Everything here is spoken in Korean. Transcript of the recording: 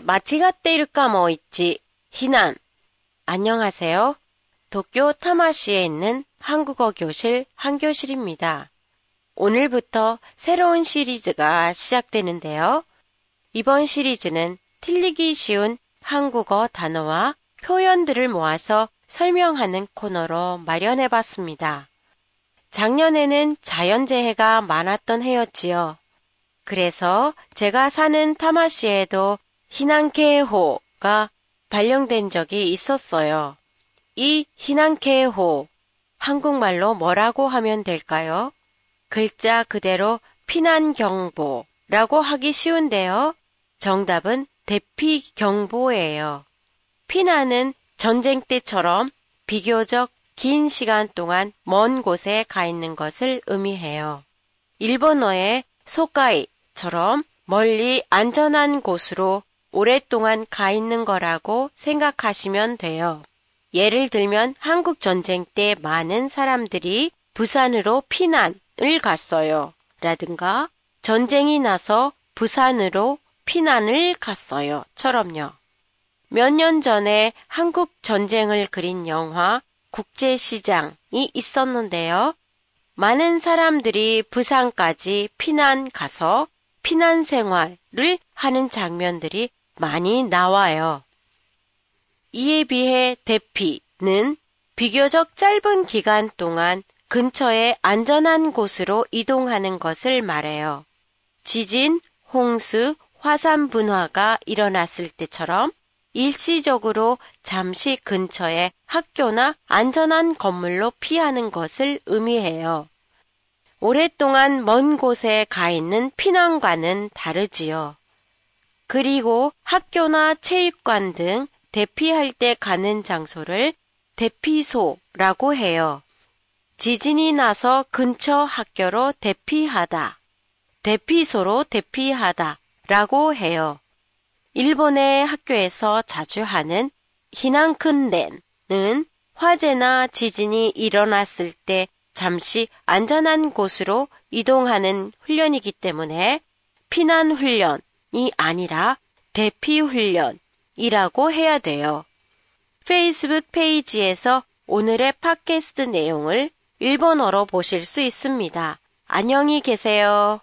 마치가때 일까 뭐 있지. 희난. 안녕하세요. 도쿄 타마시에 있는 한국어 교실 한교실입니다. 오늘부터 새로운 시리즈가 시작되는데요. 이번 시리즈는 틀리기 쉬운 한국어 단어와 표현들을 모아서 설명하는 코너로 마련해 봤습니다. 작년에는 자연재해가 많았던 해였지요. 그래서 제가 사는 타마시에도 희난케호가 발령된 적이 있었어요. 이 희난케호 한국말로 뭐라고 하면 될까요? 글자 그대로 피난경보라고 하기 쉬운데요. 정답은 대피경보예요. 피난은 전쟁 때처럼 비교적 긴 시간 동안 먼 곳에 가 있는 것을 의미해요. 일본어의 소가이 처럼 멀리 안전한 곳으로 오랫동안 가 있는 거라고 생각하시면 돼요. 예를 들면 한국 전쟁 때 많은 사람들이 부산으로 피난을 갔어요. 라든가 전쟁이 나서 부산으로 피난을 갔어요. 처럼요. 몇 년 전에 한국 전쟁을 그린 영화 국제시장이 있었는데요. 많은 사람들이 부산까지 피난 가서 피난 생활을 하는 장면들이 많이 나와요. 이에 비해 대피는 비교적 짧은 기간 동안 근처에 안전한 곳으로 이동하는 것을 말해요. 지진, 홍수, 화산 분화가 일어났을 때처럼 일시적으로 잠시 근처에 학교나 안전한 건물로 피하는 것을 의미해요. 오랫동안 먼 곳에 가 있는 피난과는 다르지요. 그리고 학교나 체육관 등 대피할 때 가는 장소를 대피소라고 해요. 지진이 나서 근처 학교로 대피하다, 대피소로 대피하다 라고 해요. 일본의 학교에서 자주 하는 희난訓練은 화재나 지진이 일어났을 때 잠시 안전한 곳으로 이동하는 훈련이기 때문에 피난 훈련이 아니라 대피 훈련이라고 해야 돼요. 페이스북 페이지에서 오늘의 팟캐스트 내용을 일본어로 보실 수 있습니다. 안녕히 계세요.